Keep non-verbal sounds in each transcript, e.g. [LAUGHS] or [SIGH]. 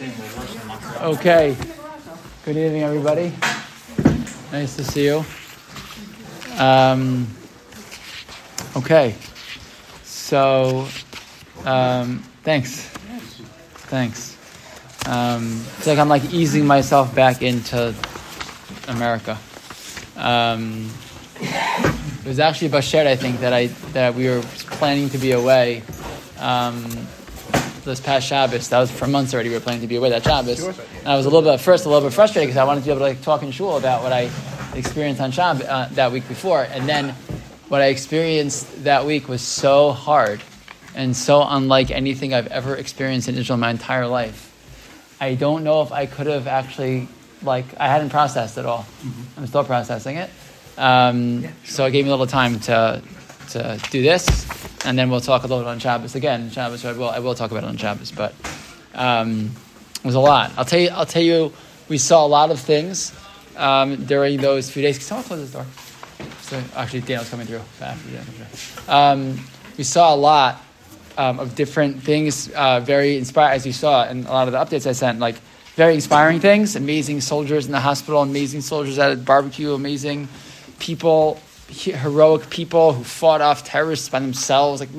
Okay. Good evening, everybody. Nice to see you. Um, okay. So, um, thanks. Thanks. Um, it's like I'm like easing myself back into America. Um, it was actually Basher, I think, that I that we were planning to be away. This past Shabbos. That was for months already. We were planning to be away that Shabbos. And I was a little bit at first a little bit frustrated because I wanted to be able to like, talk in shul about what I experienced on Shabbos uh, that week before, and then what I experienced that week was so hard and so unlike anything I've ever experienced in Israel my entire life. I don't know if I could have actually like I hadn't processed it all. Mm-hmm. I'm still processing it. Um, yeah, sure. So it gave me a little time to to do this and then we'll talk a little bit on Shabbos again. Shabbos, I will, I will talk about it on Shabbos, but um, it was a lot. I'll tell you. I'll tell you. We saw a lot of things um, during those few days. Can someone close this door? So actually, Daniel's coming through. Um, we saw a lot um, of different things. Uh, very inspired, as you saw in a lot of the updates I sent. Like very inspiring things. Amazing soldiers in the hospital. Amazing soldiers at a barbecue. Amazing people heroic people who fought off terrorists by themselves, like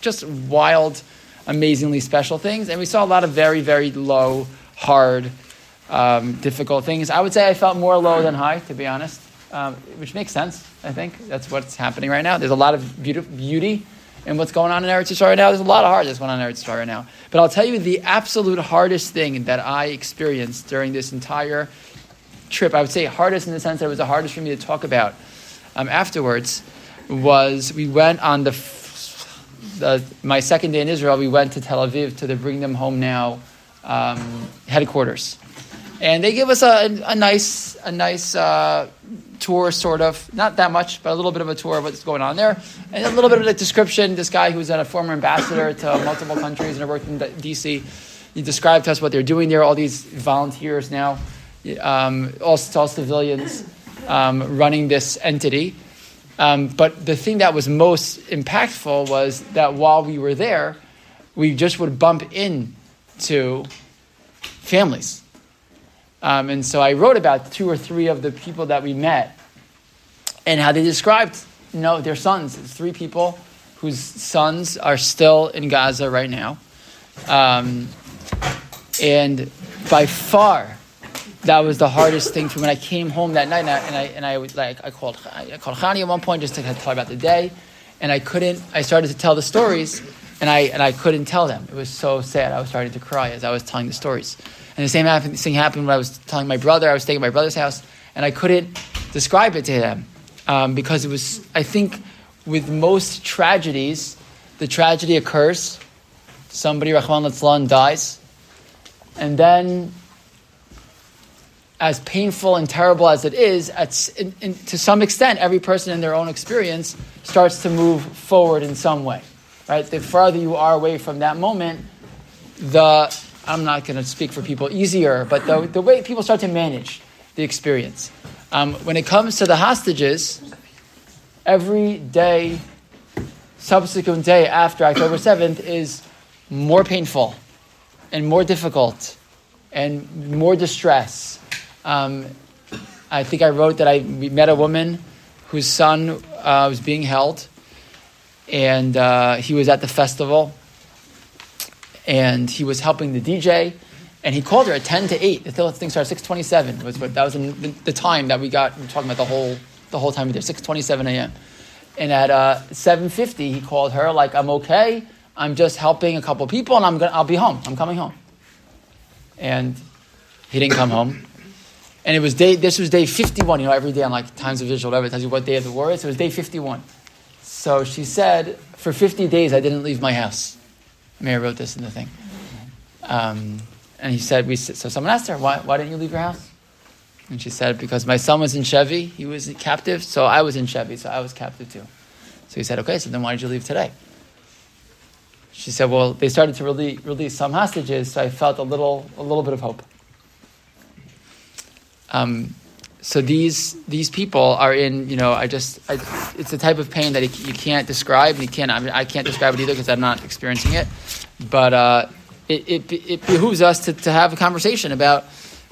just wild, amazingly special things. And we saw a lot of very, very low, hard, um, difficult things. I would say I felt more low than high, to be honest, um, which makes sense. I think that's what's happening right now. There's a lot of beauty, in what's going on in Eretz Yisrael right now. There's a lot of hard that's going on in Eretz Yisrael right now. But I'll tell you the absolute hardest thing that I experienced during this entire trip. I would say hardest in the sense that it was the hardest for me to talk about um, afterwards was we went on the, the, my second day in Israel. We went to Tel Aviv to the Bring Them Home Now um, headquarters, and they give us a, a nice a nice uh, tour, sort of not that much, but a little bit of a tour of what's going on there, and a little bit of a description. This guy who's a former ambassador to multiple countries and worked in D.C. He described to us what they're doing there. All these volunteers now, um, all, all civilians um, running this entity. Um, but the thing that was most impactful was that while we were there, we just would bump into families. Um, and so I wrote about two or three of the people that we met and how they described you know, their sons. It's three people whose sons are still in Gaza right now. Um, and by far, that was the hardest thing for me. When I came home that night, and I and I, and I was like, I called I called Hani at one point just to talk about the day, and I couldn't. I started to tell the stories, and I and I couldn't tell them. It was so sad. I was starting to cry as I was telling the stories. And the same thing happened when I was telling my brother. I was staying at my brother's house, and I couldn't describe it to him um, because it was. I think with most tragedies, the tragedy occurs. Somebody, Rachmana Litzlan, dies, and then as painful and terrible as it is, in, in, to some extent, every person in their own experience starts to move forward in some way. Right? The farther you are away from that moment, the I'm not going to speak for people easier, but the, the way people start to manage the experience. Um, when it comes to the hostages, every day, subsequent day after October 7th is more painful and more difficult and more distress um, I think I wrote that I met a woman whose son uh, was being held, and uh, he was at the festival, and he was helping the DJ, and he called her at ten to eight. The thing started six twenty seven. Was what that was in the, time that we got. We talking about the whole the whole time we there. Six twenty seven a.m. And at uh, seven fifty, he called her like, "I'm okay. I'm just helping a couple people, and I'm gonna. I'll be home. I'm coming home." And he didn't come home. And it was day, this was day 51. You know, every day on like Times of Israel, whatever, it tells you what day of the war is. It was day 51. So she said, for 50 days I didn't leave my house. Mary wrote this in the thing. Um, and he said, we, so someone asked her, why, why didn't you leave your house? And she said, because my son was in shevi, he was captive, so I was in shevi, so I was captive too. So he said, okay, so then why did you leave today? She said, well, they started to release, release some hostages, so I felt a little, a little bit of hope. Um, so these these people are in you know I just I, it's a type of pain that you can't describe and you can't I, mean, I can't describe it either because I'm not experiencing it but uh, it, it, it behooves us to, to have a conversation about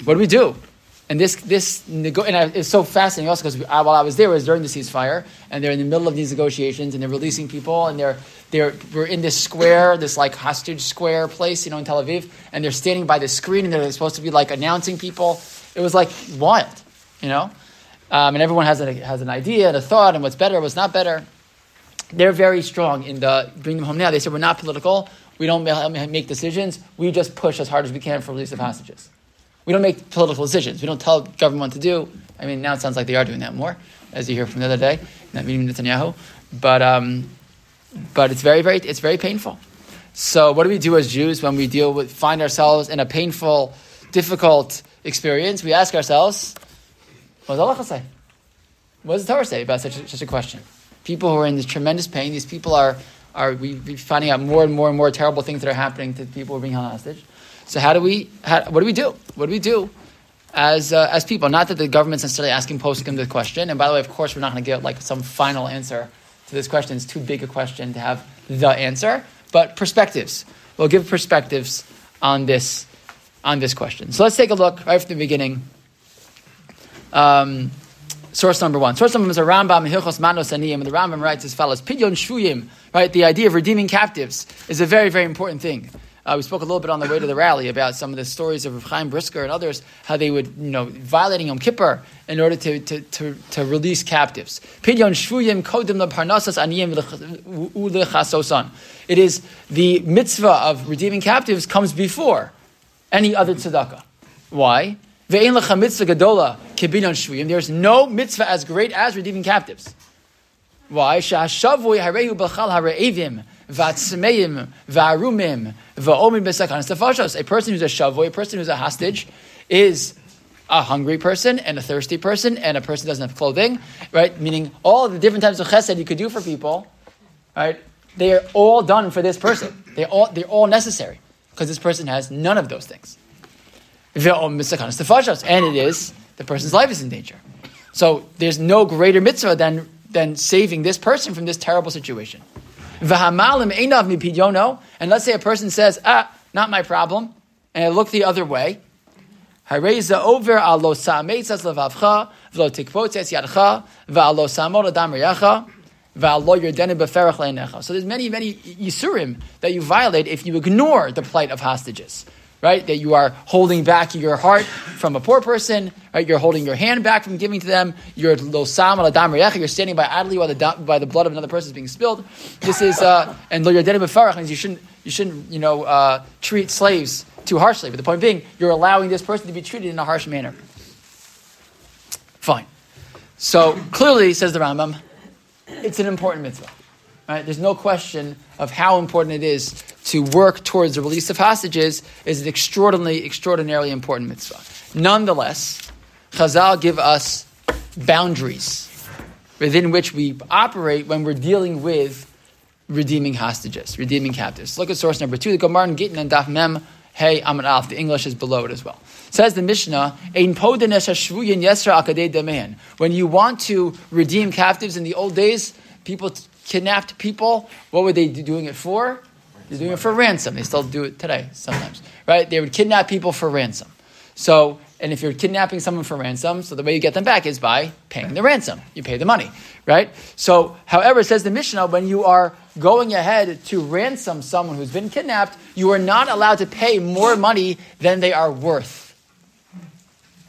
what do we do? And this, this nego- and it's so fascinating also because while I was there, it was during the ceasefire, and they're in the middle of these negotiations, and they're releasing people, and they're, they're, we're in this square, this like hostage square place, you know, in Tel Aviv, and they're standing by the screen, and they're supposed to be like announcing people. It was like wild, you know? Um, and everyone has, a, has an idea and a thought, and what's better, what's not better. They're very strong in the bring them home now. They said, we're not political, we don't make decisions, we just push as hard as we can for release of hostages. We don't make political decisions. We don't tell government what to do. I mean, now it sounds like they are doing that more, as you hear from the other day, that meeting Netanyahu. But, um, but it's very, very, it's very painful. So what do we do as Jews when we deal with, find ourselves in a painful, difficult experience? We ask ourselves, what does halacha say? What does the Torah say about such a, such a question? People who are in this tremendous pain, these people are, are we, finding out more and more and more terrible things that are happening to people who are being held hostage. So how do we? How, what do we do? What do we do as uh, as people? Not that the government's necessarily asking poskim the question. And by the way, of course, we're not going to get like some final answer to this question. It's too big a question to have the answer. But perspectives. We'll give perspectives on this on this question. So let's take a look right from the beginning. Um, source number one. Source number one is a Rambam Hilchos Matnos Aniyim, and the Rambam writes as follows: Pidyon Shvuyim. Right, the idea of redeeming captives is a very, very important thing. Uh, we spoke a little bit on the way to the rally about some of the stories of Chaim Brisker and others, how they would, you know, violating Yom Kippur in order to, to, to, to release captives. Pidyon shvuyim kodim leparnasas aniyim ulechasosan. It is the mitzvah of redeeming captives comes before any other tzedakah. Why? Gadola. There's no mitzvah as great as redeeming captives. Why? A person who's a shavui, a person who's a hostage, is a hungry person and a thirsty person and a person doesn't have clothing, right? Meaning all the different types of chesed you could do for people, right? They are all done for this person. They all they're all necessary because this person has none of those things. And it is the person's life is in danger. So there's no greater mitzvah than than saving this person from this terrible situation. And let's say a person says, ah, not my problem, and I look the other way. Over So there's many, many issurim that you violate if you ignore the plight of hostages right? That you are holding back your heart from a poor person, right? You're holding your hand back from giving to them. You're losam aladam You're standing by idly while the by the blood of another person is being spilled. This is uh, and lo yerdenu befarach means you shouldn't you shouldn't you know uh, treat slaves too harshly. But the point being, you're allowing this person to be treated in a harsh manner. Fine. So clearly, says the Rambam, it's an important mitzvah. Right? There's no question of how important it is to work towards the release of hostages is an extraordinarily, extraordinarily important mitzvah. Nonetheless, Chazal give us boundaries within which we operate when we're dealing with redeeming hostages, redeeming captives. Look at source number two, the Gemara in Gittin and Daf Mem Hey Amad Alf. The English is below it as well. Says the Mishnah, When you want to redeem captives in the old days, people kidnapped people. What were they doing it for? They're doing it for ransom. They still do it today sometimes, right? They would kidnap people for ransom. So, and if you're kidnapping someone for ransom, so the way you get them back is by paying the ransom. You pay the money, right? So, however, says the Mishnah, when you are going ahead to ransom someone who's been kidnapped, you are not allowed to pay more money than they are worth.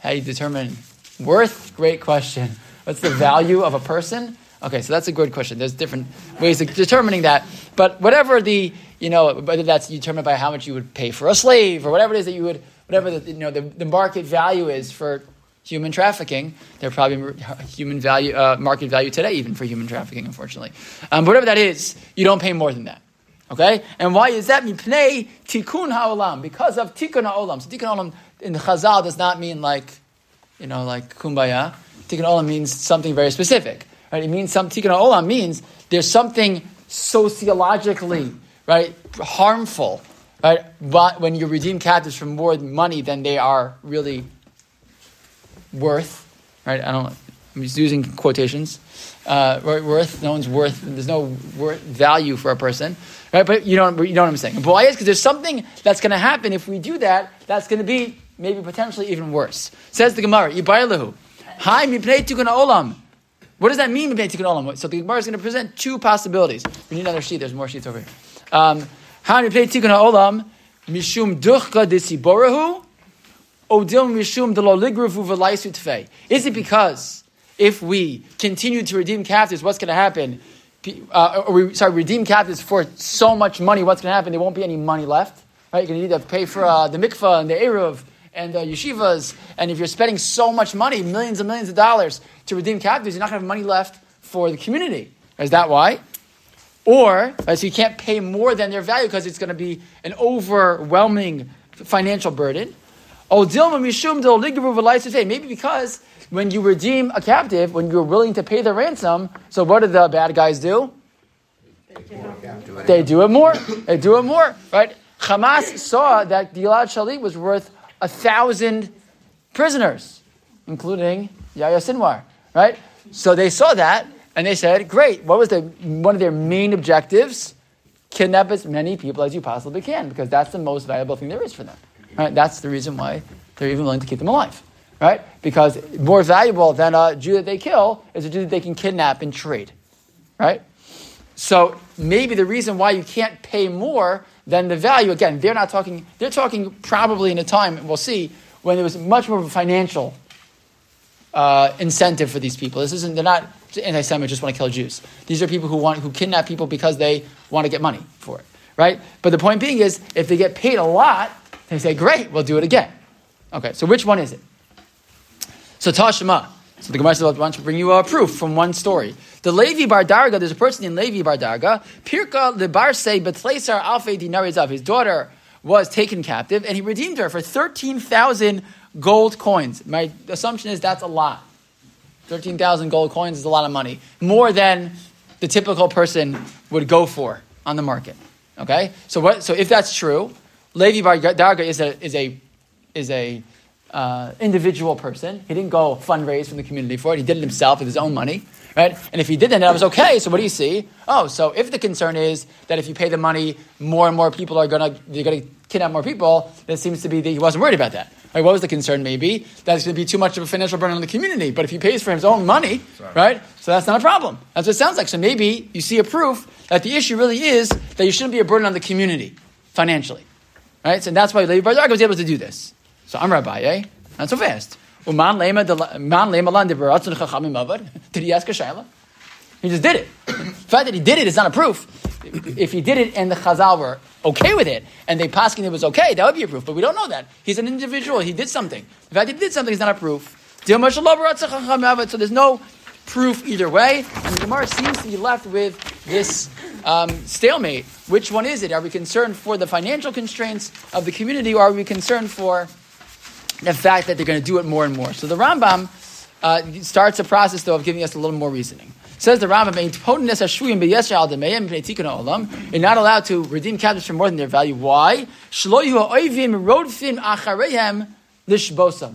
How do you determine worth? Great question. What's the value of a person? Okay, so that's a good question. There's different ways of determining that. But whatever the, you know, whether that's determined by how much you would pay for a slave or whatever it is that you would, whatever the, you know, the, the market value is for human trafficking, there probably human value, uh, market value today even for human trafficking, unfortunately. Um, whatever that is, you don't pay more than that. Okay? And why is that? Ha'olam. Because of tikkun ha'olam. So tikkun ha'olam in Chazal does not mean like, you know, like kumbaya. Tikkun ha'olam means something very specific. Right? It means some tikkun olam means there's something sociologically right harmful, right? But when you redeem captives for more money than they are really worth, right? I don't. I'm just using quotations. Uh, worth, no one's worth. There's no worth, value for a person, right? But you know, you know what I'm saying. But why is because there's something that's going to happen if we do that. That's going to be maybe potentially even worse. Says the Gemara, Yibaylahu. Hi, mipnei tikkun olam. What does that mean, mipnei tikkun olam? So the Gemara is going to present two possibilities. We need another sheet. There's more sheets over here. Um, hi, mipnei tikkun olam mishum duchka disiborahu. Odil mishum delo ligravu v'laisu tfei. Is it because if we continue to redeem captives, what's going to happen? Uh, or we, sorry, redeem captives for so much money, what's going to happen? There won't be any money left. Right? You're going to need to pay for uh, the mikvah and the eruv and uh, yeshivas, and if you're spending so much money, millions and millions of dollars to redeem captives, you're not going to have money left for the community. Is that why? Or, right, so you can't pay more than their value because it's going to be an overwhelming financial burden. Oh maybe because when you redeem a captive, when you're willing to pay the ransom, so what do the bad guys do? They do it more. They do it more, right? Hamas saw that Gilad Shalit was worth a thousand prisoners, including Yahya Sinwar, right? So they saw that and they said, great, what was the, one of their main objectives? Kidnap as many people as you possibly can because that's the most valuable thing there is for them. Right? That's the reason why they're even willing to keep them alive. Right? Because more valuable than a Jew that they kill is a Jew that they can kidnap and trade. Right? So maybe the reason why you can't pay more than the value, again, they're not talking, they're talking probably in a time, we'll see, when there was much more of a financial uh, incentive for these people. This isn't, they're not anti-Semites just want to kill Jews. These are people who want, who kidnap people because they want to get money for it, right? But the point being is, if they get paid a lot, they say, great, we'll do it again. Okay, so which one is it? So Tashma. So the Gemara says, I want to bring you a proof from one story. The Levi Bar Darga, there's a person in Levi Bar Darga. Pirka Lebar say Betleisar Alfe Dinarizav. His daughter was taken captive, and he redeemed her for 13,000 gold coins. My assumption is that's a lot. 13,000 gold coins is a lot of money. More than the typical person would go for on the market. Okay? So what so if that's true, Levi Bar Darga is a is a is a uh, individual person. He didn't go fundraise from the community for it. He did it himself with his own money, right? And if he did that, that was okay. So what do you see? Oh, so if the concern is that if you pay the money, more and more people are gonna you're gonna kidnap more people, then it seems to be that he wasn't worried about that. Right? What was the concern? Maybe that it's going to be too much of a financial burden on the community. But if he pays for his own money, Sorry. right? So that's not a problem. That's what it sounds like. So maybe you see a proof that the issue really is that you shouldn't be a burden on the community financially, right? So that's why Levi Bar was able to do this. So I'm Rabbi, eh? Not so fast. [LAUGHS] Did he ask a shaila? He just did it. [COUGHS] the fact that he did it is not a proof. If he did it and the Chazal were okay with it, and they passing it was okay, that would be a proof. But we don't know that. He's an individual. He did something. The fact that he did something is not a proof. So there's no proof either way. And the Gemara seems to be left with this um, stalemate. Which one is it? Are we concerned for the financial constraints of the community, or are we concerned for the fact that they're going to do it more and more. So the Rambam uh, starts a process, though, of giving us a little more reasoning. Says the Rambam, you're not allowed to redeem captives for more than their value. Why? We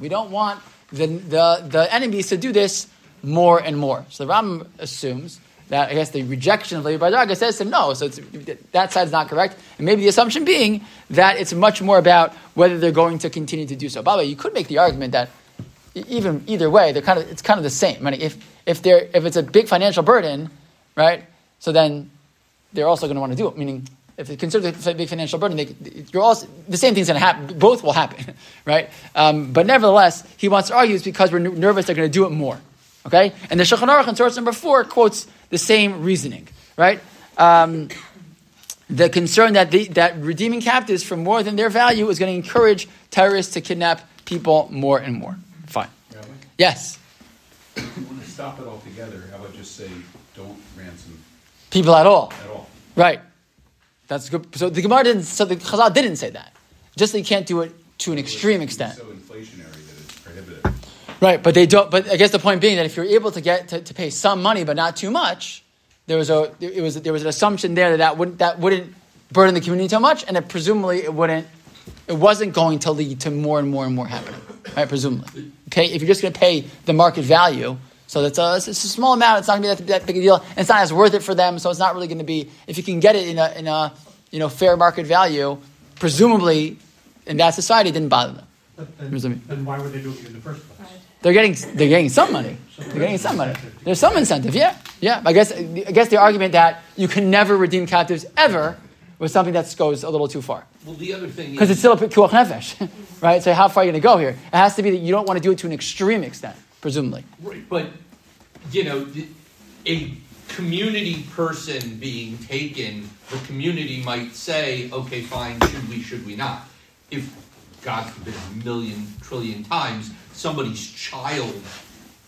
don't want the, the, the enemies to do this more and more. So the Rambam assumes that I guess the rejection of Levi Bardaga says to no, so that side's not correct. And maybe the assumption being that it's much more about whether they're going to continue to do so. By the way, you could make the argument that even either way, they're kind of it's kind of the same. Mean, if if they're if it's a big financial burden, right? So then they're also going to want to do it. Meaning, if it's considered a big financial burden, they, you're also the same thing's going to happen. Both will happen, [LAUGHS] right? Um, but nevertheless, he wants to argue it's because we're nervous they're going to do it more. Okay, and the Shulchan Aruch in source number four quotes the same reasoning, right? Um, the concern that, the, that redeeming captives for more than their value is going to encourage terrorists to kidnap people more and more. Fine. Really? Yes. Want to stop it altogether, I would just say don't ransom people at all. At all. Right. That's good. So the Gemara didn't. So the Chazal didn't say that. Just that you can't do it to an extreme extent. So inflationary that it's prohibited. Right, but they don't. But I guess the point being that if you're able to get to, to pay some money, but not too much, there was a it was there was an assumption there that that wouldn't that wouldn't burden the community too much, and that presumably it wouldn't. It wasn't going to lead to more and more and more happening, right? Presumably, okay. If you're just going to pay the market value, So that's uh, a, it's a small amount. It's not going to be that, that big a deal. And it's not as worth it for them. So it's not really going to be, if you can get it in a, in a you know, fair market value, presumably in that society, it didn't bother them. Then, then why would they do it in the first place? They're getting, they're getting some money. They're getting some money. There's some incentive, yeah. Yeah. I guess, I guess the argument that you can never redeem captives ever was something that goes a little too far. Well, the other thing Because it's still a pikuach nefesh, [LAUGHS] right? So how far are you going to go here? It has to be that you don't want to do it to an extreme extent, presumably. right, but, you know, a community person being taken, the community might say, okay, fine, should we, should we not? If, God forbid, a million, trillion times, somebody's child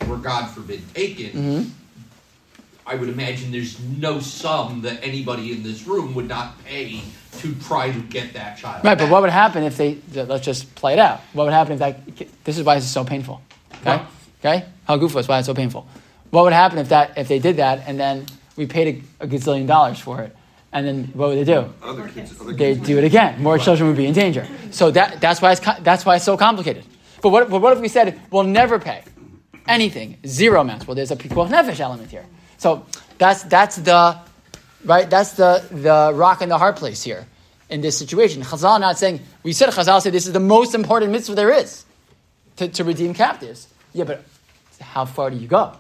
were, God forbid, taken, Mm-hmm. I would imagine there's no sum that anybody in this room would not pay to try to get that child. Right, but what would happen if they, let's just play it out. What would happen if that, this is why this is so painful. Okay? Okay? Hagufo is why it's so painful. What would happen if that, if they did that and then we paid a, a gazillion dollars for it? And then what would they do? Other kids, other They kids. do it again. More children would be in danger. So that, that's, why it's, that's why it's so complicated. But what, but what if we said we'll never pay anything, zero amounts? Well, there's a pikuach nefesh element here. So that's, that's the, right, that's the, the rock and the hard place here in this situation. Chazal not saying, we said Chazal said this is the most important mitzvah there is to, to redeem captives. Yeah, but how far do you go?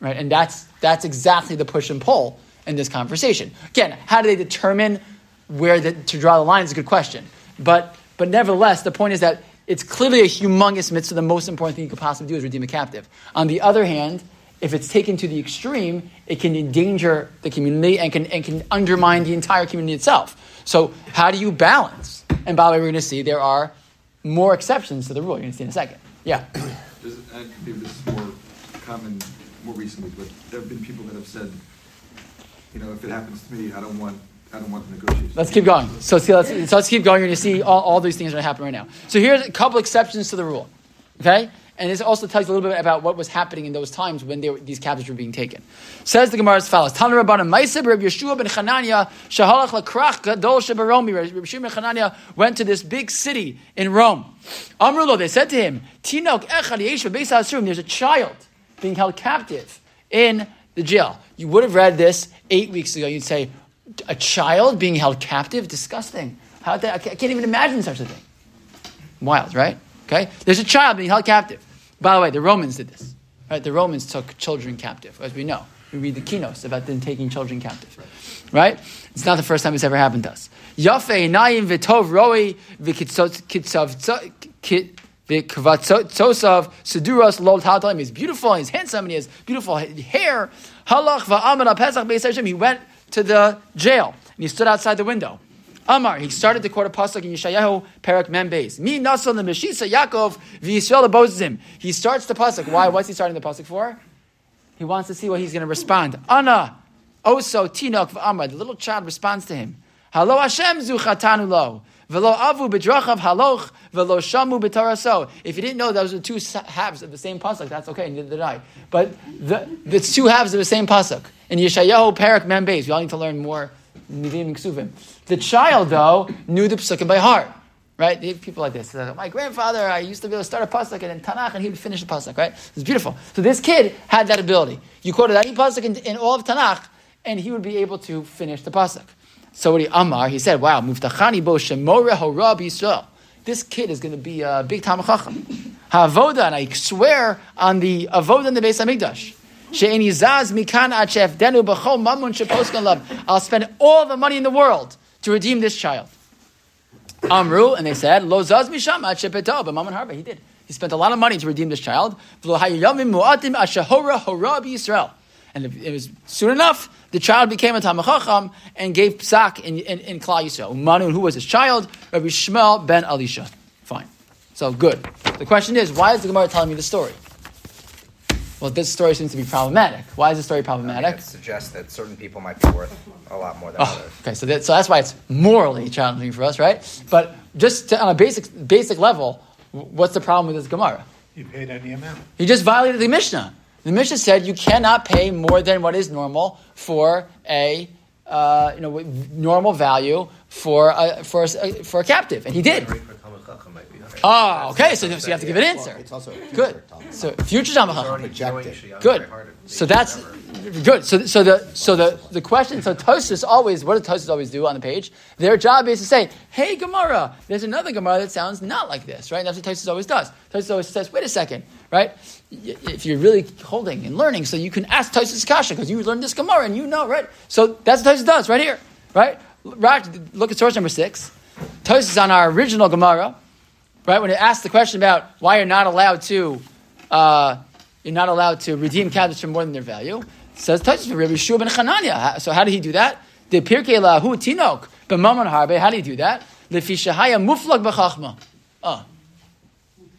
Right? And that's, that's exactly the push and pull in this conversation. Again, how do they determine where the, to draw the line is a good question. But, but nevertheless, the point is that it's clearly a humongous mitzvah. The most important thing you could possibly do is redeem a captive. On the other hand, if it's taken to the extreme, it can endanger the community and can, and can undermine the entire community itself. So, how do you balance? And by the way, we're going to see there are more exceptions to the rule. You're going to see in a second. Yeah. There's- and maybe this is more common more recently, but there have been people that have said, you know, if it happens to me, I don't want, I don't want the negotiations. Let's keep going. So, see, let's, so let's keep going. You're going to see all, all these things are happening right now. So here's a couple exceptions to the rule. Okay? And this also tells you a little bit about what was happening in those times when were, these captives were being taken. Says the Gemara as follows: Tana Rabbanim Reb Yeshua ben Chananya Shahalach Lakrach Gadol Shebaromi. Reb Yeshua ben Chananya went to this big city in Rome. Amrulo, they said to him, Tinok Echad Yesh Beis. There's a child being held captive in the jail. You would have read this eight weeks ago. You'd say, a child being held captive? Disgusting. How that, I can't even imagine such a thing. Wild, right? Okay? There's a child being held captive. By the way, the Romans did this. Right? The Romans took children captive, as we know. We read the kinos about them taking children captive. Right? It's not the first time it's ever happened to us. Yafe nayim v'tov roi v'kitzav v'kvatzosav seduros lol ta'atalim. He's beautiful, he's handsome, and he has beautiful hair. Halach v'amad pesach beis Hashem. He went to the jail, and he stood outside the window. Amar, he started to quote a pasuk in Yeshayahu, Perak Membeis. Mi nasan lemeshisa Yaakov v'Yisrael abozim. He starts the pasuk. Why? What's he starting the pasuk for? He wants to see what he's going to respond. Anna, oso tinok v'amar. The little child responds to him. Halo Hashem zuchatanu lo. Velo avu bedrachav haloch velo shamu betaraso. If you didn't know those are two halves of the same pasuk, that's okay, neither did I. But the, the two halves of the same pasuk. In Yeshayahu, Perak Membeis. We all need to learn more Ksuvim. The child, though, knew the psukim by heart. Right? People like this. My grandfather, I used to be able to start a pasuk and then Tanakh, and he would finish the pasuk. Right? It's beautiful. So this kid had that ability. You quoted any pasuk in, in all of Tanakh, and he would be able to finish the pasuk. So what he Amar, he said, "Wow, muftachani bo shemore horab Yisrael. This kid is going to be a big Talmud Chacham. Havoda, and I swear on the avoda in the Beis Hamikdash." She'eni zaz mikan ad she'efdenu b'chol mamun she'poskan love. I'll spend all the money in the world to redeem this child. Amru, and they said, Lo zaz misham ad she'peto, but Mammon Harba, he did. He spent a lot of money to redeem this child. V'lo hayayamim mu'atim ashahora hora b'Yisrael. And it was soon enough, the child became a Talmud Chacham and gave psak in, in, in Klal Yisrael. Manu, who was his child? Rabbi Yishmael ben Elisha. Fine. So good. The question is, why is the Gemara telling me the story? Well, this story seems to be problematic. Why is the story problematic? it suggests that certain people might be worth a lot more than Oh, others. okay, so, that, so that's why it's morally challenging for us, right? But just to, on a basic basic level, what's the problem with this Gemara? You paid any amount. He just violated the Mishnah. The Mishnah said you cannot pay more than what is normal for a uh, you know normal value for a, for a, for a captive, and he did. Oh, okay. So, so you have to give an answer. It's also a Good. So future Talmud It's Chacham. already Projected. knowing she- I'm Good. very hard at So that's good. So, so the so the the question. So Tosfos always. What do Tosfos always do on the page? Their job is to say, "Hey, Gemara, there's another Gemara that sounds not like this, right?" And that's what Tosfos always does. Tosfos always says, "Wait a second, right? If you're really holding and learning, so you can ask Tosfos Kasha because you learned this Gemara and you know, right? So that's what Tosfos does right here, right? Raj, look at source number six. Tosfos on our original Gemara, right? When it asks the question about why you're not allowed to. Uh, you're not allowed to redeem captives for more than their value. Says Tosfos for Rabbi Yeshua ben. So how did he do that? The Pirkei Lahu Tinok b'Mammon Harbe. How did he do that? Lefi Shahaya Muflag b'Chachma. Oh,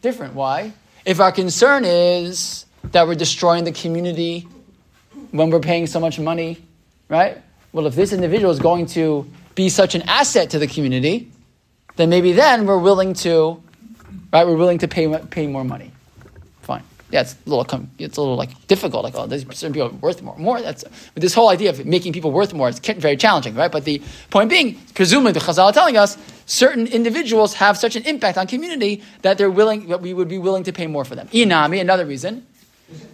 different. Why? If our concern is that we're destroying the community when we're paying so much money, right? Well, if this individual is going to be such an asset to the community, then maybe then we're willing to, right? We're willing to pay pay more money. Fine. Yeah, it's a little, it's a little like difficult. Like, oh, there's certain people worth more. More. That's but this whole idea of making people worth more is very challenging, right? But the point being, presumably, the Chazal are telling us certain individuals have such an impact on community that they're willing, that we would be willing to pay more for them. Inami, another reason.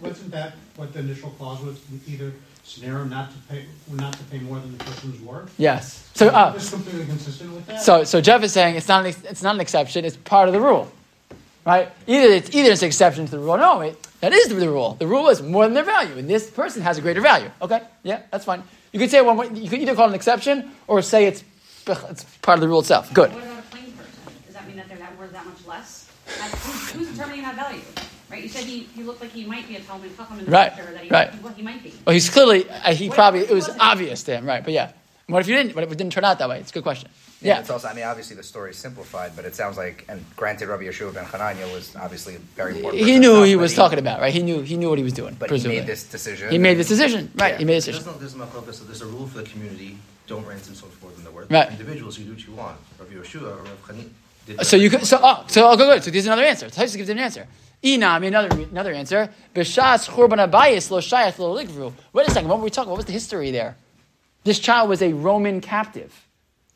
Wasn't that what the initial clause was, either scenario not to pay, not to pay more than the person's worth? Yes. So, uh, completely consistent with that? So, so Jeff is saying it's not, an, it's not an exception, it's part of the rule. Right? Either it's, either it's an exception to the rule. No, it, that is the rule. The rule is more than their value, and this person has a greater value. Okay? Yeah, that's fine. You could say one way, you could either call it an exception or say it's, it's part of the rule itself. Good. What about a plain person? Does that mean that they're that worth that much less? Who's, who's determining that value? Right, you said he, he looked like he might be a Talmud Chacham in the Right, that he, right. well, he might be. Well, he's clearly, uh, he What probably, it was obvious to him, right? But yeah. What if you didn't? What if it didn't turn out that way? It's a good question. Yeah, Yeah. it's also. I mean, obviously the story is simplified, but it sounds like, and granted, Rabbi Yeshua ben Hanania was obviously very important. He knew who he but was talking about, right? He knew, he knew what he was doing, But presumably. he made this decision. He made this decision, right? Yeah. He made this decision. there's no focus, so there's a rule for the community, don't ransom someone for more than they're worth. Right. Individuals, you do what you want. Rav Yeshua or Rav Chanin. So you could, so oh, so oh, good, good. So there's another answer. Tosfos gives an answer. Inami, another another answer. B'shas churban abayis lo shayach lo ligvru. Wait a second. What were we talking? What was the history there? This child was a Roman captive.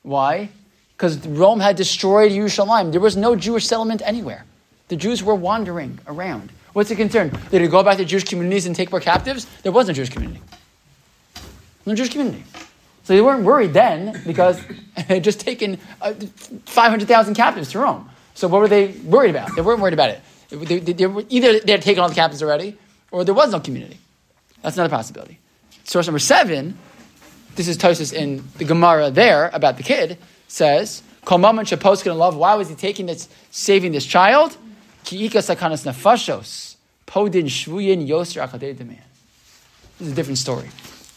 Why? Because Rome had destroyed Yerushalayim. There was no Jewish settlement anywhere. The Jews were wandering around. What's the concern? Did it go back to Jewish communities and take more captives? There was no Jewish community. No Jewish community. So they weren't worried then because [LAUGHS] they had just taken uh, 500,000 captives to Rome. So what were they worried about? They weren't worried about it. They, they- they were, either they had taken all the captives already or there was no community. That's another possibility. Source number seven, this is Tosfos in the Gemara there about the kid, says, Kol mammon shepos love. Why was he taking this, saving this child? Ki ika sakanas nefashos, podin shvuyin yoser akadei deman. This is a different story.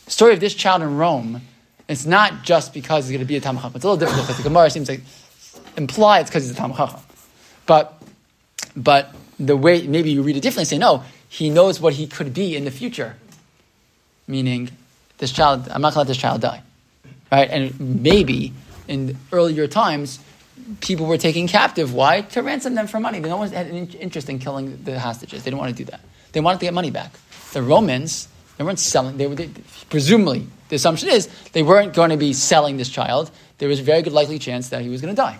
The story of this child in Rome, it's not just because he's going to be a Chacham. It's a little difficult because the Gemara seems like imply it's because he's a Chacham. But, but the way, maybe you read it differently, say, no, he knows what he could be in the future. Meaning, this child, I'm not going to let this child die. Right? And maybe in earlier times, people were taken captive. Why? To ransom them for money. They no one had an interest in killing the hostages. They didn't want to do that. They wanted to get money back. The Romans, they weren't selling. They were they, presumably the assumption is they weren't going to be selling this child. There was a very good likely chance that he was going to die,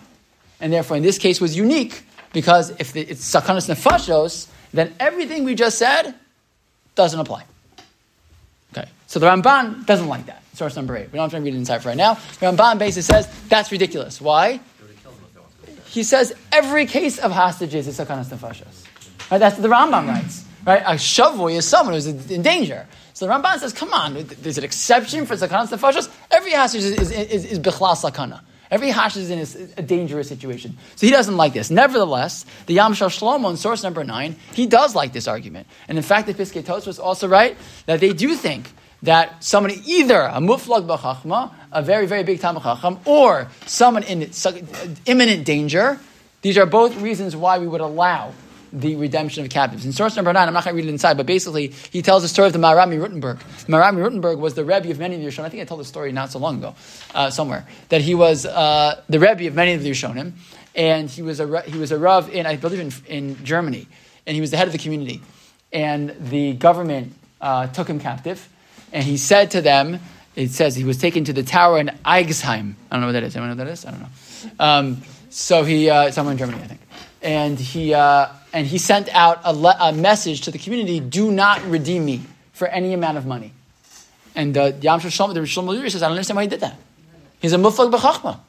and therefore in this case was unique because if the, it's sakanas nefashos, then everything we just said doesn't apply. So the Ramban doesn't like that. Source number eight. We don't have to read it inside for right now. The Ramban basically says that's ridiculous. Why? He says every case of hostages is sakanas nefashos. Right? That's what the Rambam writes. Right? A shavui is someone who's in danger. So the Ramban says, come on, there's an exception for sakanas nefashos. Every hostage is, is, is, is sakana. Every hostage is in a, a dangerous situation. So he doesn't like this. Nevertheless, the Yam Shel Shlomo in source number nine, he does like this argument. And in fact, the Piskei Tos was also right that they do think that someone either a muflag b'chachma, a very, very big Talmud Chacham, or someone in imminent danger, these are both reasons why we would allow the redemption of captives. In source number nine, I'm not going to read it inside, but basically he tells the story of the Marami Rothenburg. Marami Rothenburg was the Rebbe of many of the Rishonim. I think I told the story not so long ago, uh, somewhere, that he was uh, the Rebbe of many of the Rishonim, and he was a, he was a Rav in, I believe, in, in Germany, and he was the head of the community. And the government uh, took him captive, and he said to them, it says he was taken to the tower in Ensisheim. I don't know what that is. Anyone know what that is? I don't know. Um, so he, uh, somewhere in Germany, I think. and he uh, and he sent out a, le- a message to the community: "Do not redeem me for any amount of money." And uh, Yam Shlomo, the Luri says, "I don't understand why he did that. He's a muflag b'chachma.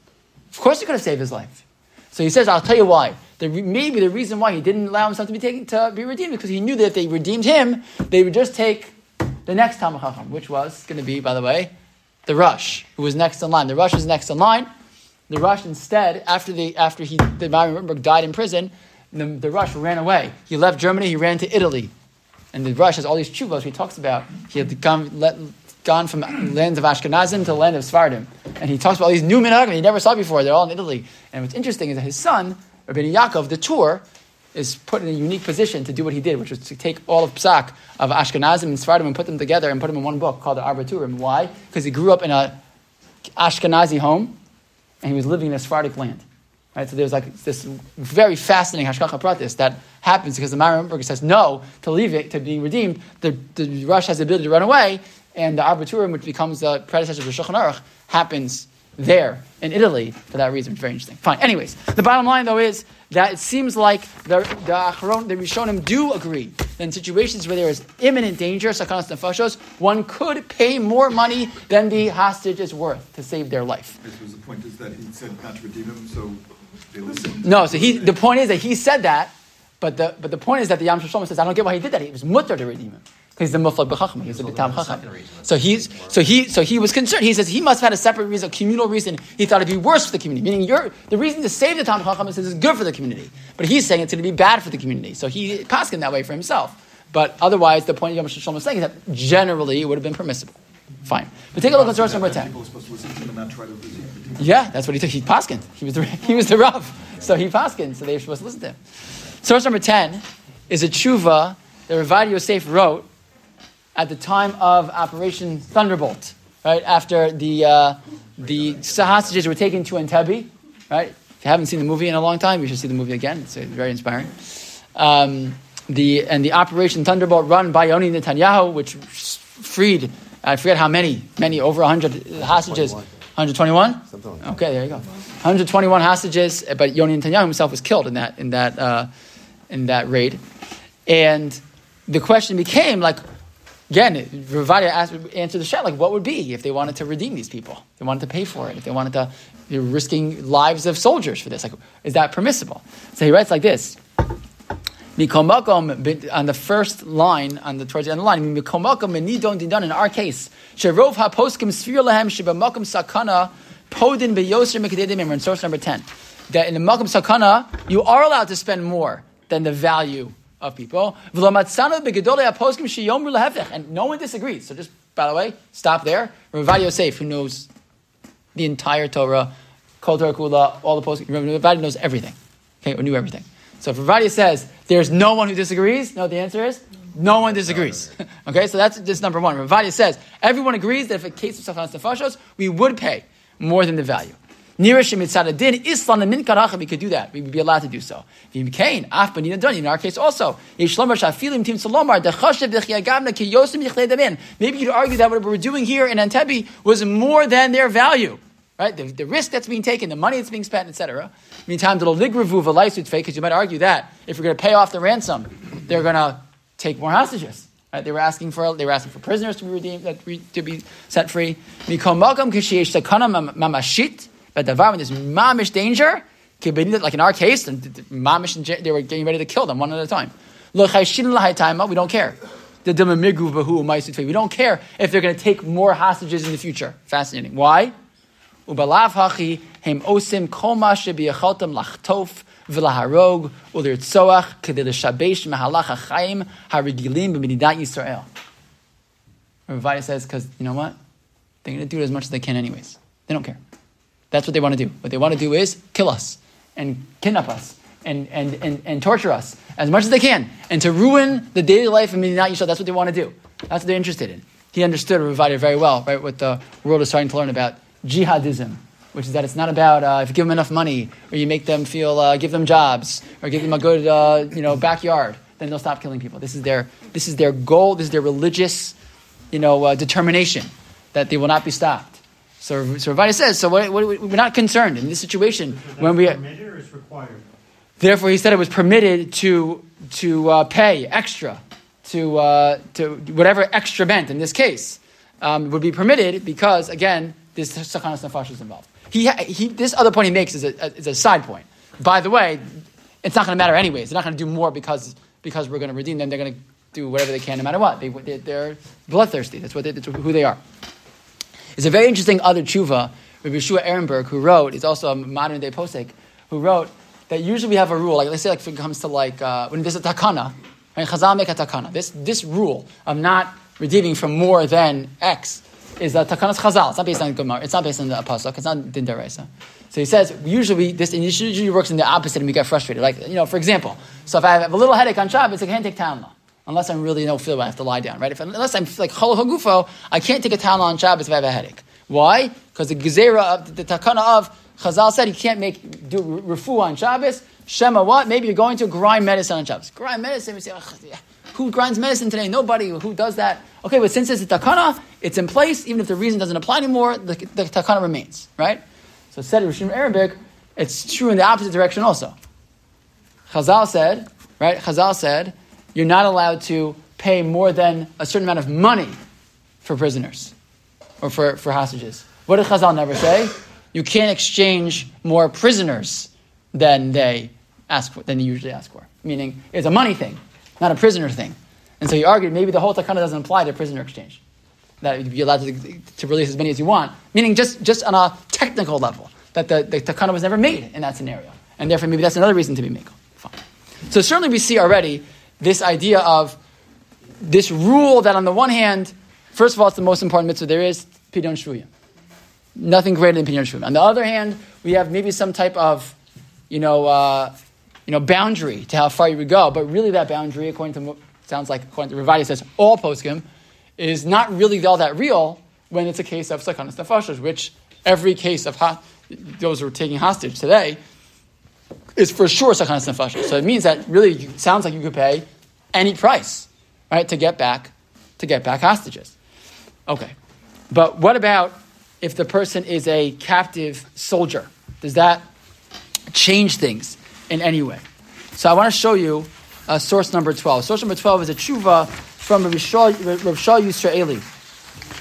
Of course, he could have saved his life." So he says, "I'll tell you why. The, re- maybe the reason why he didn't allow himself to be taken to be redeemed because he knew that if they redeemed him, they would just take the next Talmud Chacham, which was going to be, by the way, the Rosh, who was next in line. The Rosh was next in line. The Rosh instead, after the after he the Myron died in prison, the, the Rosh ran away. He left Germany. He ran to Italy, and the Rosh has all these chuvos he talks about. He had gone, let, gone from lands of Ashkenazim to the land of Svardim, and he talks about all these new minhagim he never saw before. They're all in Italy. And what's interesting is that his son, Rabbi Yaakov, the Tur, is put in a unique position to do what he did, which was to take all of Psak of Ashkenazim and Svardim and put them together and put them in one book called the Arba Turim. Why? Because he grew up in a Ashkenazi home and he was living in a Sephardic land. Right? So there's like this very fascinating Hashgacha Pratis that happens because the Marimberg says no to leave it, to being redeemed. The, the Rosh has the ability to run away, and the Arba Turim, which becomes the predecessor of the Shulchan Aruch, happens there in Italy for that reason. It's very interesting. Fine. Anyways, the bottom line though is that it seems like the the, Acharon, the Rishonim do agree that in situations where there is imminent danger, sakanas nefashos, one could pay more money than the hostage is worth to save their life. This was the point is that he said not to redeem him, so they listened. No, so he the point is that he said that, but the but the point is that the Yam Shlomo says I don't get why he did that. He was mutter to redeem him. He's the muflag b'chacham. He's the bitam there's a chacham. So he's so he so he was concerned. He says he must have had a separate reason, a communal reason. He thought it'd be worse for the community. Meaning, the reason to save the tam chacham is it's good for the community, but he's saying it's going to be bad for the community. So he passed in that way for himself. But otherwise, the point Yam Shlomo is saying is that generally it would have been permissible. Fine. But take a look at source number ten. People are supposed to listen to him and not try to redeem redeem him. Yeah, that's what he took. He paskined. He was the [LAUGHS] he was the Rav. So he paskined. So they were supposed to listen to him. Source number ten is a tshuva that Ravad Yosef wrote at the time of Operation Thunderbolt, right after the uh, the hostages were taken to Entebbe, right? If you haven't seen the movie in a long time, you should see the movie again. It's uh, very inspiring. Um, the and the Operation Thunderbolt run by Yoni Netanyahu, which freed I forget how many, many over hundred hostages. 121. Something like Okay, there you go. 121 hostages, but Yoni Netanyahu himself was killed in that in that uh, in that raid, and the question became like, again, Ravadia asked, answered the shot like, what would be if they wanted to redeem these people? They wanted to pay for it. If they wanted to, they were risking lives of soldiers for this. Like, is that permissible? So he writes like this. Mikomakom, on the first line, on the towards the end of the line, Mikomakom benidon didon, in our case, Sherov haposkim sfir lahem shebamakom sakana podin beyoser mekadedim in source number 10. That in the makom sakana, you are allowed to spend more than the value of people. V'lamatzanu begedolei haposkim sheyomru lehefech. And no one disagrees. So just, by the way, stop there. Ravad Yosef, who knows the entire Torah, Kol Torah Kula, all the poskim, Ravad knows everything. Okay, or knew everything. So if Ravadia says there's no one who disagrees, no, the answer is no one disagrees. [LAUGHS] okay, so that's just number one. Ravadia says everyone agrees that if a case of Sakanas Nefashos, we would pay more than the value. Nira Shemitzadadin, Islam and Minkarach, we could do that. We would be allowed to do so. V'imkain, Af Banina Doni, in our case also. Yishlomar Shafilim Tim Salomar, Dechashev V'chiagavna Ki Yosim Yichlei Damin. Maybe you'd argue that what we're doing here in Entebbe was more than their value. Right? The, the risk that's being taken, the money that's being spent, etc. Meantime, the ligravu v'laisut fake, because you might argue that if we're going to pay off the ransom, they're going to take more hostages. Right? They were asking for they were asking for prisoners to be redeemed, to be set free. Mamashit, but the when there's mamish danger, like in our case, mamish they were getting ready to kill them one at a time. We don't care. We don't care if they're going to take more hostages in the future. Fascinating. Why? Ubalav hachi hem osim kol ma shebiyachaltem lachtof v'laharog ulirtzoach kedei l'shabesh mehalach hachayim harigilim b'medinat Yisrael. Ravaya says, because you know what? They're going to do as much as they can anyways. They don't care. That's what they want to do. What they want to do is kill us and kidnap us and, and, and, and torture us as much as they can and to ruin the daily life of Medinat Yisrael. That's what they want to do. That's what they're interested in. He understood Ravaya very well, right? What the world is starting to learn about jihadism, which is that it's not about uh, if you give them enough money or you make them feel, uh, give them jobs or give them a good, uh, you know, backyard, then they'll stop killing people. This is their, this is their goal. This is their religious, you know, uh, determination that they will not be stopped. So, so Ravaya says, so what, what, we're not concerned in this situation Is when we. permitted or is required? Therefore, he said it was permitted to to uh, pay extra to uh, to whatever extra meant in this case um, would be permitted because again, this sakanas nafash is involved. He, he this other point he makes is a, is a side point. By the way, it's not going to matter anyways. They're not going to do more because because we're going to redeem them. They're going to do whatever they can no matter what. They, they're bloodthirsty. That's what they, that's who they are. It's a very interesting other tshuva. Rabbi Shua Ehrenberg, who wrote, he's also a modern day posek, who wrote that usually we have a rule, like let's say like if it comes to like uh, when there's a takana, right? Chazal make a takana. This this rule of not redeeming from more than X is a takanas Chazal. It's not based on Gemara. It's not based on the apostle. It's not din deraisa. So he says usually this usually works in the opposite, and we get frustrated. Like you know, for example, so if I have a little headache on Shabbos, I can't take Tanla. Unless I'm really no feel, I have to lie down, right? If, unless I'm like hagufo, I can't take a Tanla on Shabbos if I have a headache. Why? Because the gezerah of the, the takana of Chazal said you can't make do refu on Shabbos. Shema what? Maybe you're going to grind medicine on Shabbos. Grind medicine. We say, who grinds medicine today? Nobody. Who does that? Okay, but since it's a takana, it's in place. Even if the reason doesn't apply anymore, the, the takana remains, right? So said Rishon Arabic, it's true in the opposite direction also. Chazal said, right? Chazal said, you're not allowed to pay more than a certain amount of money for prisoners or for, for hostages. What did Chazal never say? you can't exchange more prisoners than they ask for, than you usually ask for. Meaning, it's a money thing, not a prisoner thing. And so he argued maybe the whole takana doesn't apply to prisoner exchange. That you'd be allowed to, to release as many as you want. Meaning, just, just on a technical level, that the, the takana was never made in that scenario. And therefore, maybe that's another reason to be made. Fine. So certainly we see already this idea of this rule that on the one hand, first of all, it's the most important mitzvah there is, pidyon shvuyim nothing greater than pidyon shvuyim. On the other hand, we have maybe some type of, you know, uh, you know, boundary to how far you would go. But really, that boundary, according to sounds like according to Ravadia says all poskim, is not really all that real when it's a case of sakanas nefashos, which every case of ha- those who are taking hostage today is for sure sakanas nefashos. So it means that really it sounds like you could pay any price, right, to get back to get back hostages. Okay, but what about if the person is a captive soldier? Does that change things in any way? So I want to show you uh, source number 12. Source number 12 is a tshuva from Rav Shaul Yisraeli,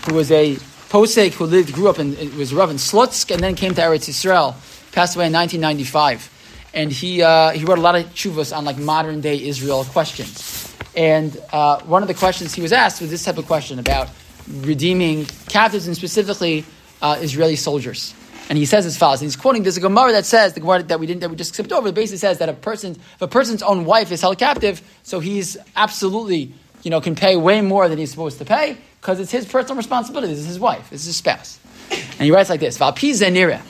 who was a posek who lived, grew up in, was Rav in Slutsk, and then came to Eretz Yisrael, passed away in 1995. And he, uh, he wrote a lot of tshuvas on like modern day Israel questions. And uh, one of the questions he was asked was this type of question about redeeming captives and specifically uh, Israeli soldiers. And he says as follows. And he's quoting a Gemara that says the Gemara that we didn't that we just skipped over. Basically says that a person if a person's own wife is held captive, so he's absolutely you know can pay way more than he's supposed to pay because it's his personal responsibility. This is his wife. This is his spouse. And he writes like this: Valpi zenira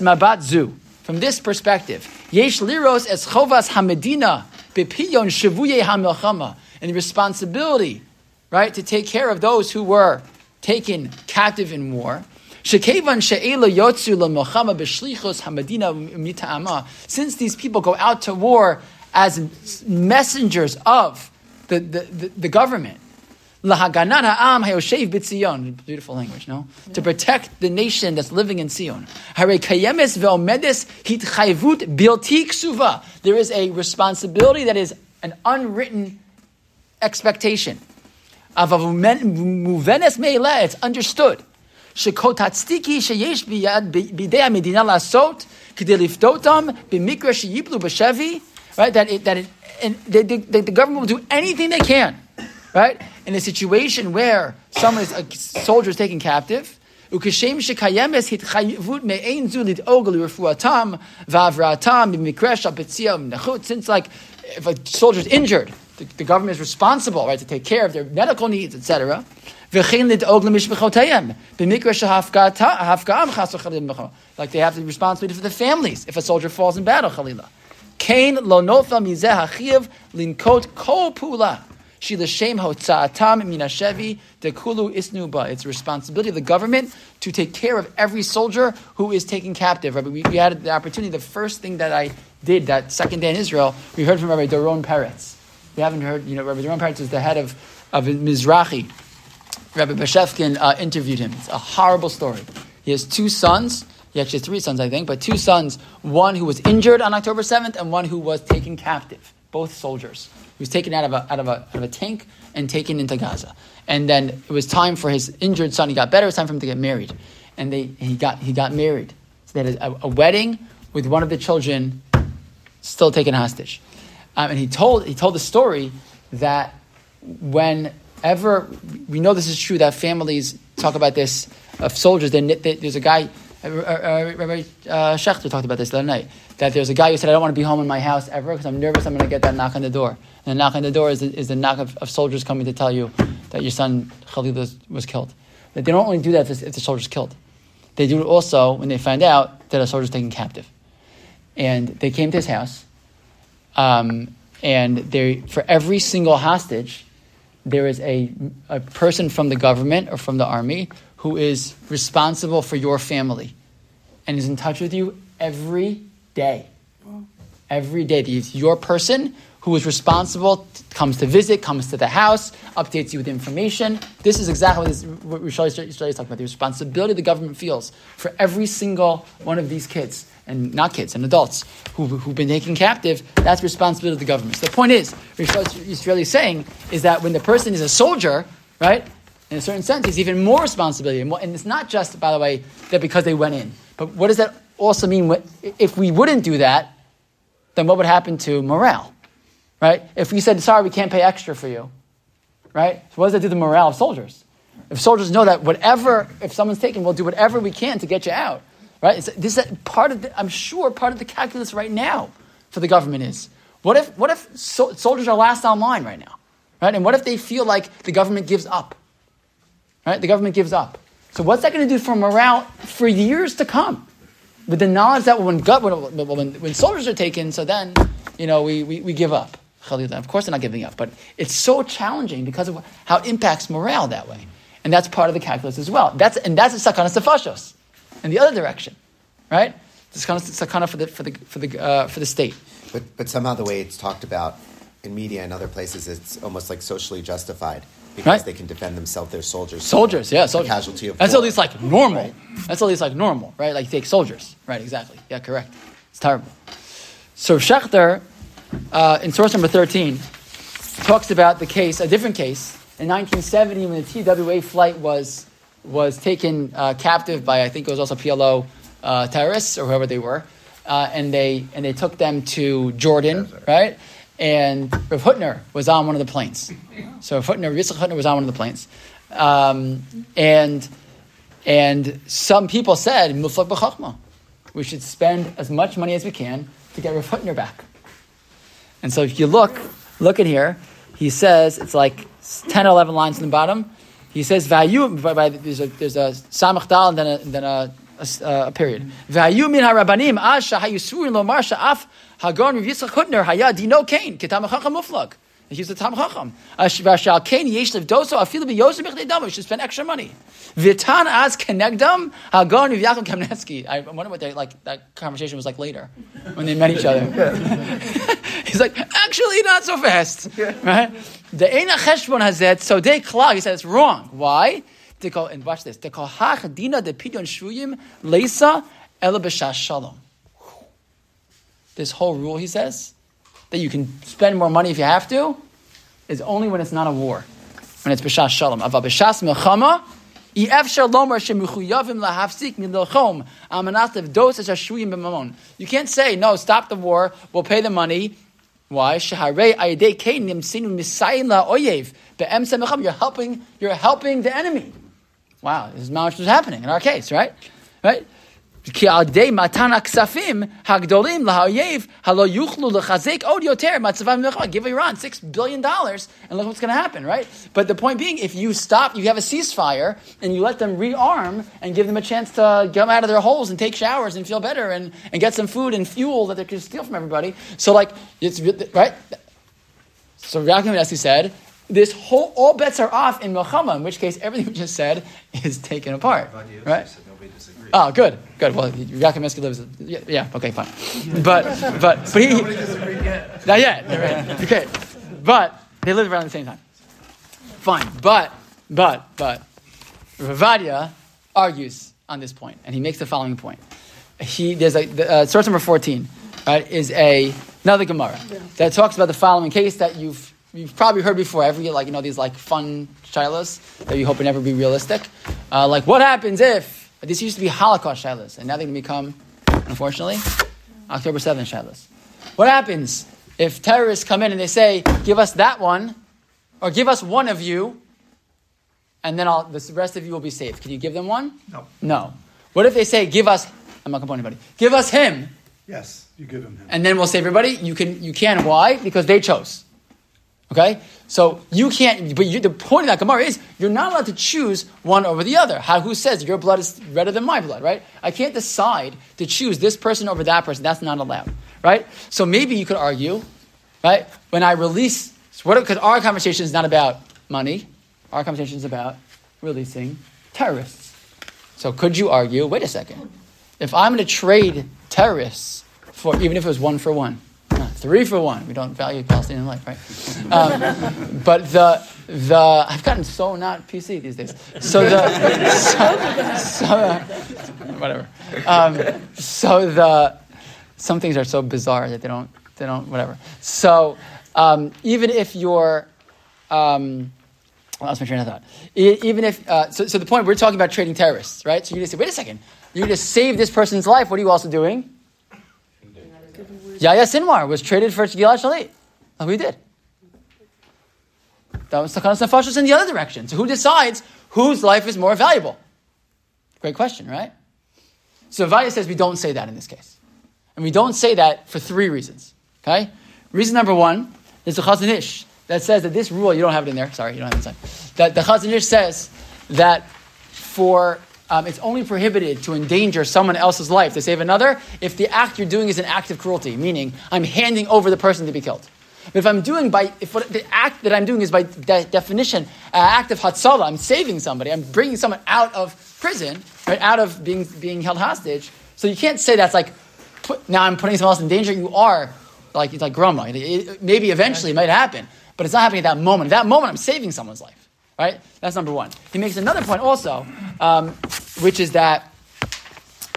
mabat zu. From this perspective, yesh liros es chovas hamedina bepiyon shavuye hamilchama, and the responsibility, right, to take care of those who were taken captive in war. Shekevan she'ela yotzu lemochama b'shlichos hamadina mita'ama. Since these people go out to war as messengers of the, the, the, the government, Lahaganat ha'am hayoshev b'tzion. Beautiful language, no? Yeah. To protect the nation that's living in Zion. Hare kayemes ve'omedes hitchayvut bilti ksuva. There is a responsibility that is an unwritten expectation. Avavuvenes me'ileh. It's understood. Shekotatstiki sheyesh biyad bidei ha'medina lasot k'dei liftotam b'mikra sheyiplu b'shevi. Right? That, it, that it, and they, they, the government will do anything they can right? In a situation where someone is a soldier is taken captive, וכשם שקיימת התחייבות מעין זו לדאוג לרפואתם והבראתם במקרה של פציעה ונכות, since like if a soldier is injured, the, the, government is responsible, right, to take care of their medical needs, etc. Like they have the responsibility for the families if a soldier falls in battle, Khalila. Kain lo nofa mizeh hachiv linkot kol isnuba. It's the responsibility of the government to take care of every soldier who is taken captive. We, we had the opportunity, the first thing that I did that second day in Israel, we heard from Rabbi Doron Peretz. We haven't heard, you know, Rabbi Doron Peretz is the head of, of Mizrahi. Rabbi Bashevkin uh, interviewed him. It's a horrible story. He has two sons. He actually has three sons, I think, but two sons. One who was injured on October 7th, and one who was taken captive. Both soldiers. He was taken out of a, out of a, out of a tank and taken into Gaza. And then it was time for his injured son. He got better. It was time for him to get married, and they he got he got married. So they had a, a wedding with one of the children still taken hostage. Um, and he told he told the story that whenever we know this is true, that families talk about this of soldiers. They, they, there's a guy, Rabbi uh, uh, uh, uh Schechter talked about this the other night. That there's a guy who said, "I don't want to be home in my house ever because I'm nervous. I'm going to get that knock on the door." And the knock on the door is is the knock of, of soldiers coming to tell you that your son Khalil was, was killed. That they don't only do that if, if the soldier's killed. They do it also when they find out that a soldier's taken captive. And they came to his house um, and there, for every single hostage, there is a, a person from the government or from the army who is responsible for your family and is in touch with you every day. Every day. It's your person who is responsible, comes to visit, comes to the house, updates you with information. This is exactly what, this, what is talking about the responsibility the government feels for every single one of these kids and not kids and adults who, who've been taken captive, that's responsibility of the government. So the point is, Yisraeli is saying is that when the person is a soldier, right, in a certain sense, it's even more responsibility. And it's not just, by the way, that because they went in. But what does that also mean? If we wouldn't do that, then what would happen to morale? Right? If we said, sorry, we can't pay extra for you, right? So what does that do to the morale of soldiers? If soldiers know that whatever, if someone's taken, we'll do whatever we can to get you out, right? It's, this is part of, the, I'm sure, part of the calculus right now for the government is, what if, what if so, soldiers are last online right now, right? And what if they feel like the government gives up, right? The government gives up. So what's that going to do for morale for years to come? With the knowledge that when, when, when, when soldiers are taken, so then, you know, we, we, we give up. Of course, they're not giving up, but it's so challenging because of how it impacts morale that way, and that's part of the calculus as well. That's and that's a sakanas nefashos, in the other direction, right? Of sakana for the for the for the uh, for the state. But but somehow the way it's talked about in media and other places, it's almost like socially justified because Right. they can defend themselves. They're soldiers. Soldiers, yeah, A soldiers. casualty of That's war. at least like normal. Right. That's at least like normal, right? Like you take soldiers, right? Exactly. Yeah, correct. It's terrible. So Schechter, uh, in source number thirteen, talks about the case, a different case in 1970 when the TWA flight was was taken uh, captive by I think it was also PLO uh, terrorists or whoever they were, uh, and they and they took them to Jordan, right? And Rav Hutner was on one of the planes. So Rav Hutner, Yitzchak Hutner was on one of the planes, um, and and some people said Muflag b'chachma, we should spend as much money as we can to get Rav Hutner back. And so if you look, look at here, he says, it's like 10 or 11 lines in the bottom. He says, Vayu, by- by- there's a, there's a and then a, then a, uh, a period. Vayu min harabanim, muflag. He's the tam chacham. Vashal. Should spend extra money. Vitan az kenegdam hagon. I wonder what they like. That conversation was like later when they met each other. [LAUGHS] He's like, actually, not so fast, [LAUGHS] right? The Eina Cheshbon Hazet, so they klag. He said it's wrong. Why? And watch this. De pidyon leisa shalom. This whole rule, he says, that you can spend more money if you have to, is only when it's not a war, when it's b'shash shalom. Ava b'shas melchama. You can't say, no, stop the war, we'll pay the money, why? You're helping. You're helping the enemy. Wow, this is much was happening in our case, right? Right? כי על ידי מתן הכספים הגדולים לאויב הלא יוכלו לחזק עוד יותר מצבם במלחמה. Give Iran six billion dollars and look what's going to happen, right? But the point being, if you stop, you have a ceasefire and you let them rearm and give them a chance to come out of their holes and take showers and feel better and, and get some food and fuel that they can steal from everybody. So like, it's, right? So Yaakov Nessi said, this whole, all bets are off in Milchama, in which case everything [LAUGHS] we just said is taken apart, right? Nobody disagrees. Oh, good, good. Well, Yaakov Minsky lives. Yeah, yeah, okay, fine. But but but he not yet. Right. Okay, but they live around the same time. Fine, but but but Ravadia argues on this point, and he makes the following point. he there's a the, uh, source number fourteen, right? Is a another Gemara that talks about the following case that you've you've probably heard before. Every like you know these like fun shilas that you hope will never be realistic. Uh, like what happens if this used to be Holocaust shilas and now they're going to become, unfortunately, October seventh shilas. What happens if terrorists come in and they say, "Give us that one," or "Give us one of you," and then all, the rest of you will be saved? Can you give them one? No. No. What if they say, "Give us"? I'm not going to point anybody. Give us him, Yes, you give him him. and then we'll save everybody. You can. You can. Why? Because they chose. Okay. So you can't. But you, the point of that Gemara is you're not allowed to choose one over the other. How? Who says your blood is redder than my blood? Right. I can't decide to choose this person over that person. That's not allowed. Right. So maybe you could argue, right? When I release? Because our conversation is not about money. Our conversation is about releasing terrorists. So could you argue? Wait a second. If I'm going to trade terrorists for even if it was one for one, three for one, we don't value Palestinian life, right? Um, but the the I've gotten so not PC these days. So the so, so, uh, whatever. Um, so the some things are so bizarre that they don't they don't whatever. So um, even if you're um, lost my train of thought. Even if, uh, so, so the point, we're talking about trading terrorists, right? So you just say, wait a second, you just save this person's life. What are you also doing? Yahya Sinwar was traded for Gilad Shalit. Like we did. That was the Sakanas Nefashos in the other direction. So who decides whose life is more valuable? Great question, right? So Vaya says we don't say that in this case. And we don't say that for three reasons. Okay? Reason number one is the Chazon Ish that says that this rule, you don't have it in there, sorry, you don't have it inside. That the Chazon Ish says that for um, it's only prohibited to endanger someone else's life to save another if the act you're doing is an act of cruelty, meaning I'm handing over the person to be killed. But if I'm doing by, if what, the act that I'm doing is by de- definition an act of hatzalah, I'm saving somebody, I'm bringing someone out of prison, right, out of being, being held hostage. So you can't say that's like, put, now I'm putting someone else in danger. You are like, it's like grandma. It- it- maybe eventually it might happen, but it's not happening at that moment. At that moment, I'm saving someone's life, right? That's number one. He makes another point also, um, which is that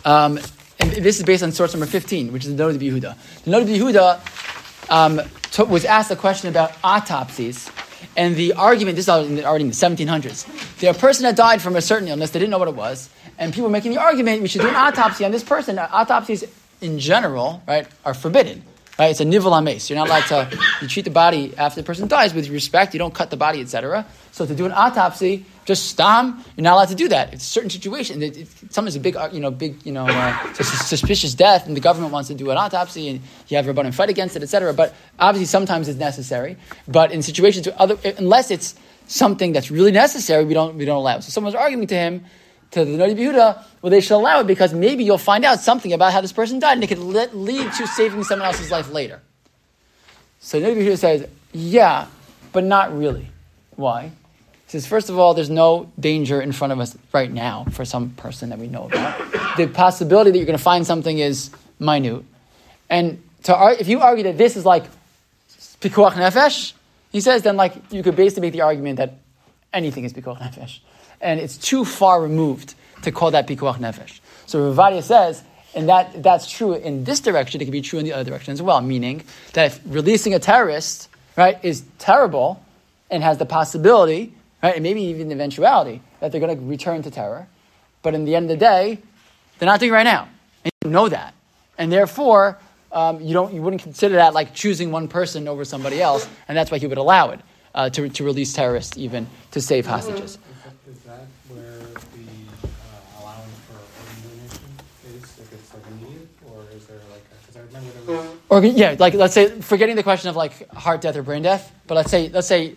um, and this is based on source number 15, which is the Noda B'Yehuda. The Noda B'Yehuda um, to- was asked a question about autopsies, and the argument, this is already in the already in the 1700s, the person had died from a certain illness, they didn't know what it was, and people making the argument, we should do an autopsy on this person. Autopsies in general, right, are forbidden. Right? It's a nivel ames. You're not allowed to, you treat the body after the person dies with respect, you don't cut the body, etc. So to do an autopsy, just stam, you're not allowed to do that. It's a certain situation. It, it, sometimes a big, uh, you know, big, you know, uh, sus- suspicious death, and the government wants to do an autopsy, and you have a and fight against it, etc. But obviously, sometimes it's necessary. But in situations where other, unless it's something that's really necessary, we don't, we don't allow. So someone's arguing to him, to the Nodi Yehuda, well, they should allow it because maybe you'll find out something about how this person died, and it could le- lead to saving someone else's life later. So Nodi Yehuda says, yeah, but not really. Why? He says, first of all, there's no danger in front of us right now for some person that we know about. The possibility that you're going to find something is minute. And to ar- if you argue that this is like pikuach nefesh, he says, then like you could basically make the argument that anything is pikuach nefesh. And it's too far removed to call that pikuach nefesh. So Ravadia says, and that, that's true in this direction, it can be true in the other direction as well, meaning that if releasing a terrorist, right, is terrible and has the possibility, right, and maybe even the eventuality that they're going to return to terror, but in the end of the day, they're not doing it right now. And you know that. And therefore, um, you, don't, you wouldn't consider that like choosing one person over somebody else, and that's why he would allow it uh, to, to release terrorists even to save hostages. Is that where the uh, allowing for organ donation is, if it's like immediate, or is there like, because I remember there was. Or yeah, like let's say forgetting the question of like heart death or brain death, but let's say let's say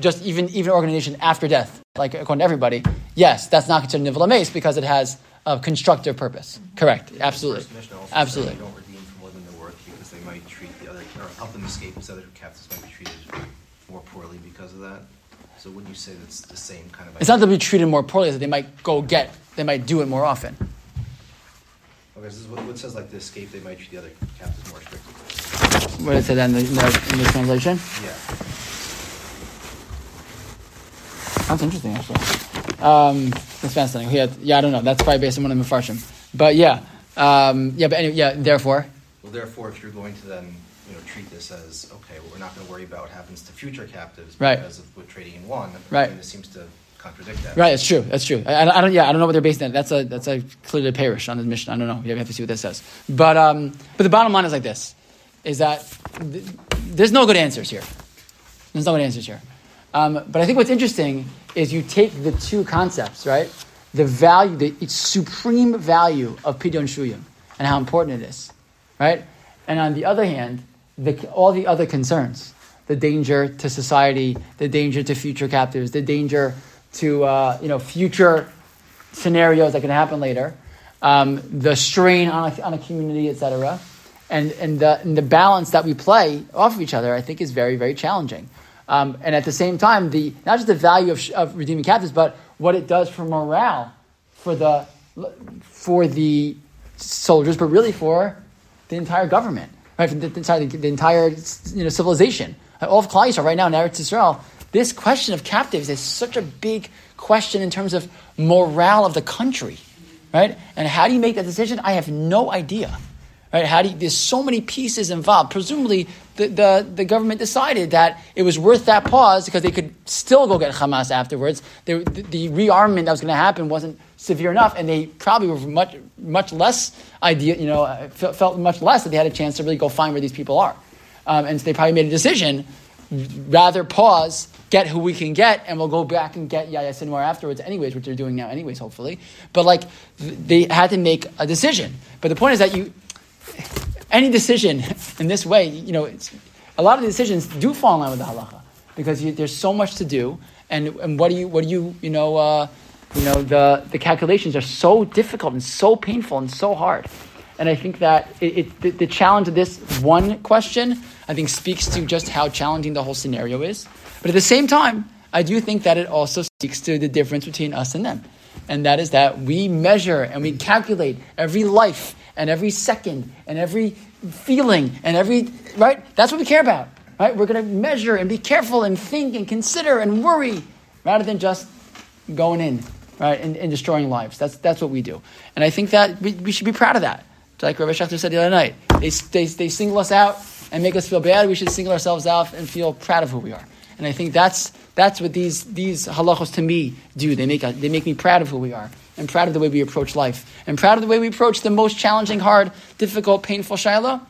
just even even organization after death, like according to everybody, yes, that's not considered nivul meis because it has a constructive purpose. Correct, absolutely, First Mishnah also absolutely. don't redeem for more than their worth because they might treat the other, or help them escape because other captives might be treated more poorly because of that. So wouldn't you say that's the same kind of? It's not to be treated more poorly; it's that they might go get, they might do it more often. This is what, what says like the escape, they might treat the other captives more strictly. What did it say that in the, in the, translation? Yeah. That's interesting, actually. Um, that's fascinating. Yeah, yeah, I don't know. That's probably based on one of the Mefarshim. But yeah, Um, yeah, but anyway, yeah. Therefore, Well, therefore, if you're going to then, you know, treat this as, okay, well, we're not gonna worry about what happens to future captives Right. because of, with trading in one, Right. then this seems to contradict that. right? It's true. That's true. I, I don't- Yeah, I don't know what they're based on. That's a that's a clearly parish on the Mishnah. I don't know. You have to see what that says. But um, but the bottom line is like this: is that th- there's no good answers here. There's no good answers here. Um, but I think what's interesting is you take the two concepts, right? The value, the supreme value of pidyon shvuyim and how important it is, right? And on the other hand, the, all the other concerns, the danger to society, the danger to future captives, the danger to uh, you know future scenarios that can happen later, um, the strain on a, on a community, etc., and and the, and the balance that we play off of each other, I think, is very very challenging. Um, and at the same time, the not just the value of, of redeeming captives, but what it does for morale for the for the soldiers, but really for the entire government, right? For the, the entire, the entire you know, civilization. All of Klal right now in Eretz Yisrael, this question of captives is such a big question in terms of morale of the country, right? And how do you make that decision? I have no idea. Right? How do you, there's so many pieces involved. Presumably, the, the, the government decided that it was worth that pause because they could still go get Hamas afterwards. The, the rearmament that was going to happen wasn't severe enough, and they probably were much much less idea. You know, uh, felt, felt much less that they had a chance to really go find where these people are, um, and so they probably made a decision rather pause, get who we can get, and we'll go back and get Yahya Sinwar afterwards, anyways, which they're doing now, anyways, hopefully. But like, they had to make a decision. But the point is that you, any decision in this way, you know, a lot of the decisions do fall in line with the halacha because you, there's so much to do, and, and what do you, what do you, you know, uh, you know, the, the calculations are so difficult and so painful and so hard. And I think that it, it, the, the challenge of this one question, I think, speaks to just how challenging the whole scenario is. But at the same time, I do think that it also speaks to the difference between us and them. And that is that we measure and we calculate every life and every second and every feeling and every, right? That's what we care about, right? We're going to measure and be careful and think and consider and worry rather than just going in, right, and, and destroying lives. That's, that's what we do. And I think that we, we should be proud of that. Like Rabbi Schechter said the other night, they, they, they single us out and make us feel bad. We should single ourselves out and feel proud of who we are. And I think that's, that's what these, these halachos to me do. They make, they make me proud of who we are and proud of the way we approach life and proud of the way we approach the most challenging, hard, difficult, painful shiloh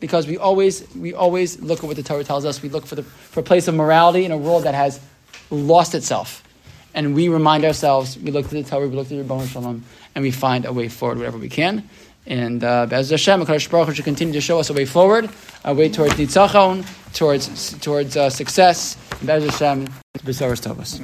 because we always, we always look at what the Torah tells us. We look for, the, for a place of morality in a world that has lost itself. And we remind ourselves, we look to the Torah, we look to the Rebbe Shalom, and we find a way forward wherever we can. And uh, Hashem, HaKadosh Baruch Hu should continue to show us a way forward, a way towards nitzachon, towards, towards uh, success. Be'ez Hashem, B'Soros Tovos.